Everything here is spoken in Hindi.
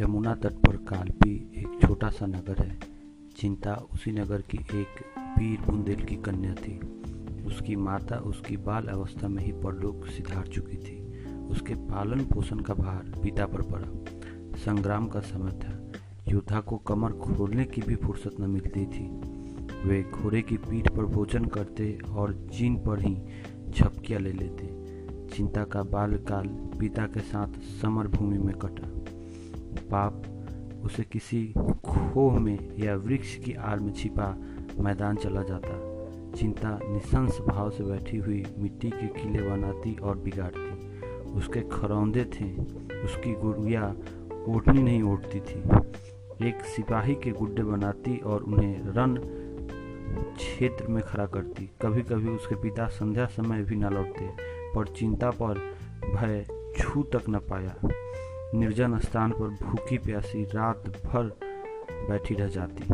यमुना तट पर कालपी एक छोटा सा नगर है। चिंता उसी नगर की एक पीर बुंदेल की कन्या थी। उसकी माता उसकी बाल अवस्था में ही परलोक सिधार चुकी थी। उसके पालन पोषण का भार पिता पर पड़ा। संग्राम का समय था। योद्धा को कमर खोलने की भी फुर्सत न मिलती थी। वे घोड़े की पीठ पर भोजन करते और जीन पर ही झपकियाँ ले लेते। चिंता का बालकाल पिता के साथ समर भूमि में कटा। पाप उसे किसी खोह में या वृक्ष की आड़ में छिपा मैदान चला जाता। चिंता निशंस भाव से बैठी हुई मिट्टी के किले बनाती और बिगाड़ती। उसके खरौंदे थे, उसकी गुड़िया ओढ़नी नहीं ओढ़ती थी। एक सिपाही के गुड्डे बनाती और उन्हें रन क्षेत्र में खड़ा करती। कभी कभी उसके पिता संध्या समय भी न लौटते, पर चिंता पर भय छू तक न पाया। निर्जन स्थान पर भूखी प्यासी रात भर बैठी रह जाती।